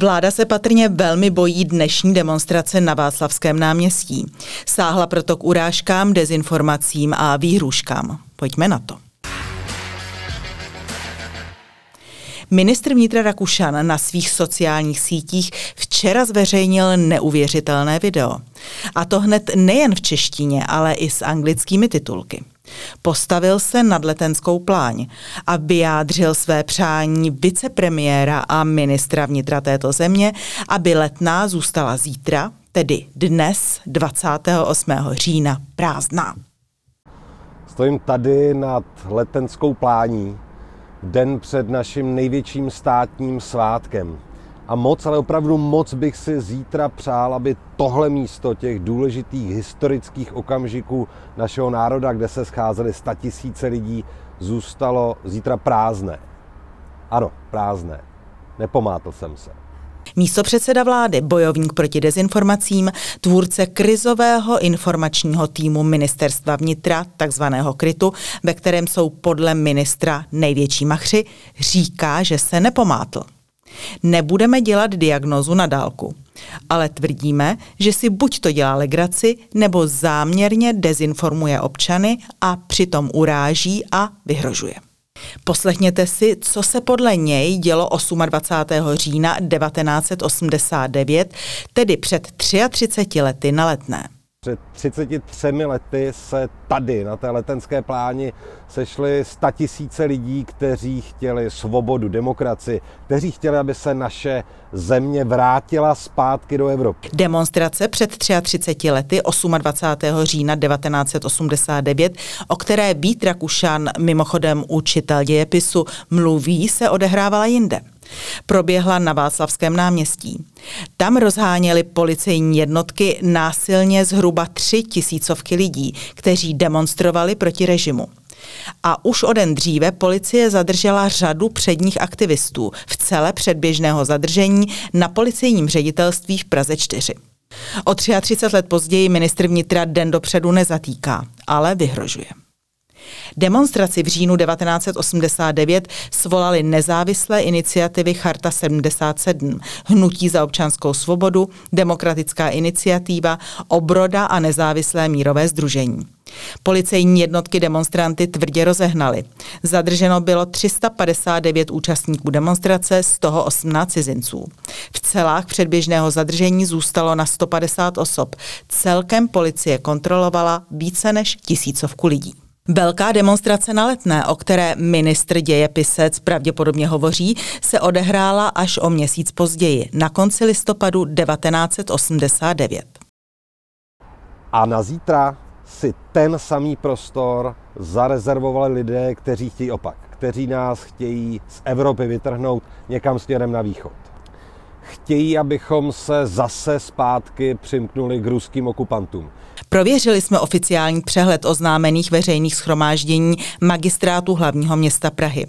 Vláda se patrně velmi bojí dnešní demonstrace na Václavském náměstí. Sáhla proto k urážkám, dezinformacím a výhruškám. Pojďme na to. Ministr vnitra Rakušan na svých sociálních sítích včera zveřejnil neuvěřitelné video. A to hned nejen v češtině, ale i s anglickými titulky. Postavil se nad letenskou pláň a vyjádřil své přání vicepremiéra a ministra vnitra této země, aby letná zůstala zítra, tedy dnes 28. října prázdná. Stojím tady nad letenskou plání, den před naším největším státním svátkem. A moc, ale opravdu moc bych si zítra přál, aby tohle místo těch důležitých historických okamžiků našeho národa, kde se scházely tisíce lidí, zůstalo zítra prázdné. Ano, prázdné. Nepomátl jsem se. Místo předseda vlády, bojovník proti dezinformacím, tvůrce krizového informačního týmu ministerstva vnitra, takzvaného krytu, ve kterém jsou podle ministra největší machři, říká, že se nepomátl. Nebudeme dělat diagnozu na dálku, ale tvrdíme, že si buď to dělá legraci, nebo záměrně dezinformuje občany a přitom uráží a vyhrožuje. Poslechněte si, co se podle něj dělo 28. října 1989, tedy před 33 lety na letné. Před 33 lety se tady na té letenské pláni sešly tisíce lidí, kteří chtěli svobodu, demokracii, kteří chtěli, aby se naše země vrátila zpátky do Evropy. Demonstrace před 33 lety 28. října 1989, o které Vít Rakušan, mimochodem učitel dějepisu, mluví, se odehrávala jinde proběhla na Václavském náměstí. Tam rozháněli policejní jednotky násilně zhruba tři tisícovky lidí, kteří demonstrovali proti režimu. A už o den dříve policie zadržela řadu předních aktivistů v celé předběžného zadržení na policejním ředitelství v Praze 4. O 33 let později ministr vnitra den dopředu nezatýká, ale vyhrožuje. Demonstraci v říjnu 1989 svolali nezávislé iniciativy Charta 77, Hnutí za občanskou svobodu, Demokratická iniciativa, Obroda a nezávislé mírové združení. Policejní jednotky demonstranty tvrdě rozehnali. Zadrženo bylo 359 účastníků demonstrace, z toho 18 cizinců. V celách předběžného zadržení zůstalo na 150 osob. Celkem policie kontrolovala více než tisícovku lidí. Velká demonstrace na letné, o které ministr dějepisec pravděpodobně hovoří, se odehrála až o měsíc později, na konci listopadu 1989. A na zítra si ten samý prostor zarezervovali lidé, kteří chtějí opak, kteří nás chtějí z Evropy vytrhnout někam směrem na východ. Chtějí, abychom se zase zpátky přimknuli k ruským okupantům. Prověřili jsme oficiální přehled oznámených veřejných schromáždění magistrátu hlavního města Prahy.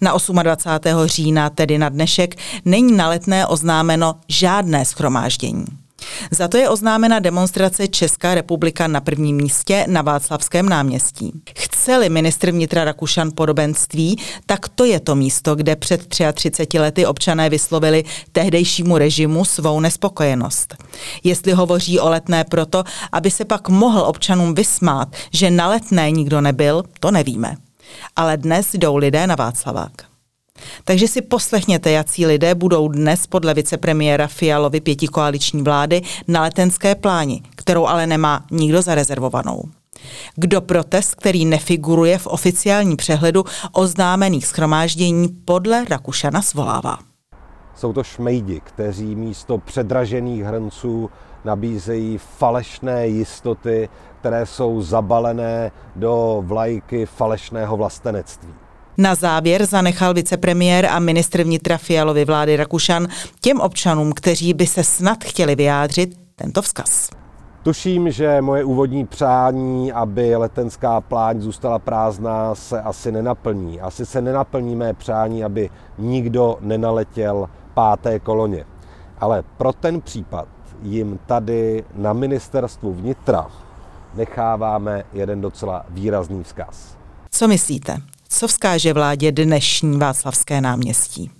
Na 28. října, tedy na dnešek, není na letné oznámeno žádné schromáždění. Za to je oznámena demonstrace Česká republika na prvním místě na Václavském náměstí. Chce-li ministr vnitra Rakušan podobenství, tak to je to místo, kde před 33 lety občané vyslovili tehdejšímu režimu svou nespokojenost. Jestli hovoří o letné proto, aby se pak mohl občanům vysmát, že na letné nikdo nebyl, to nevíme. Ale dnes jdou lidé na Václavák. Takže si poslechněte, jací lidé budou dnes podle vicepremiéra Fialovy pětikoaliční vlády na letenské pláni, kterou ale nemá nikdo zarezervovanou. Kdo protest, který nefiguruje v oficiálním přehledu oznámených schromáždění podle Rakušana svolává. Jsou to šmejdi, kteří místo předražených hrnců nabízejí falešné jistoty, které jsou zabalené do vlajky falešného vlastenectví. Na závěr zanechal vicepremiér a ministr vnitra Fialovy vlády Rakušan těm občanům, kteří by se snad chtěli vyjádřit, tento vzkaz. Tuším, že moje úvodní přání, aby letenská pláň zůstala prázdná, se asi nenaplní. Asi se nenaplní mé přání, aby nikdo nenaletěl páté koloně. Ale pro ten případ jim tady na ministerstvu vnitra necháváme jeden docela výrazný vzkaz. Co myslíte? Co vzkáže vládě dnešní Václavské náměstí?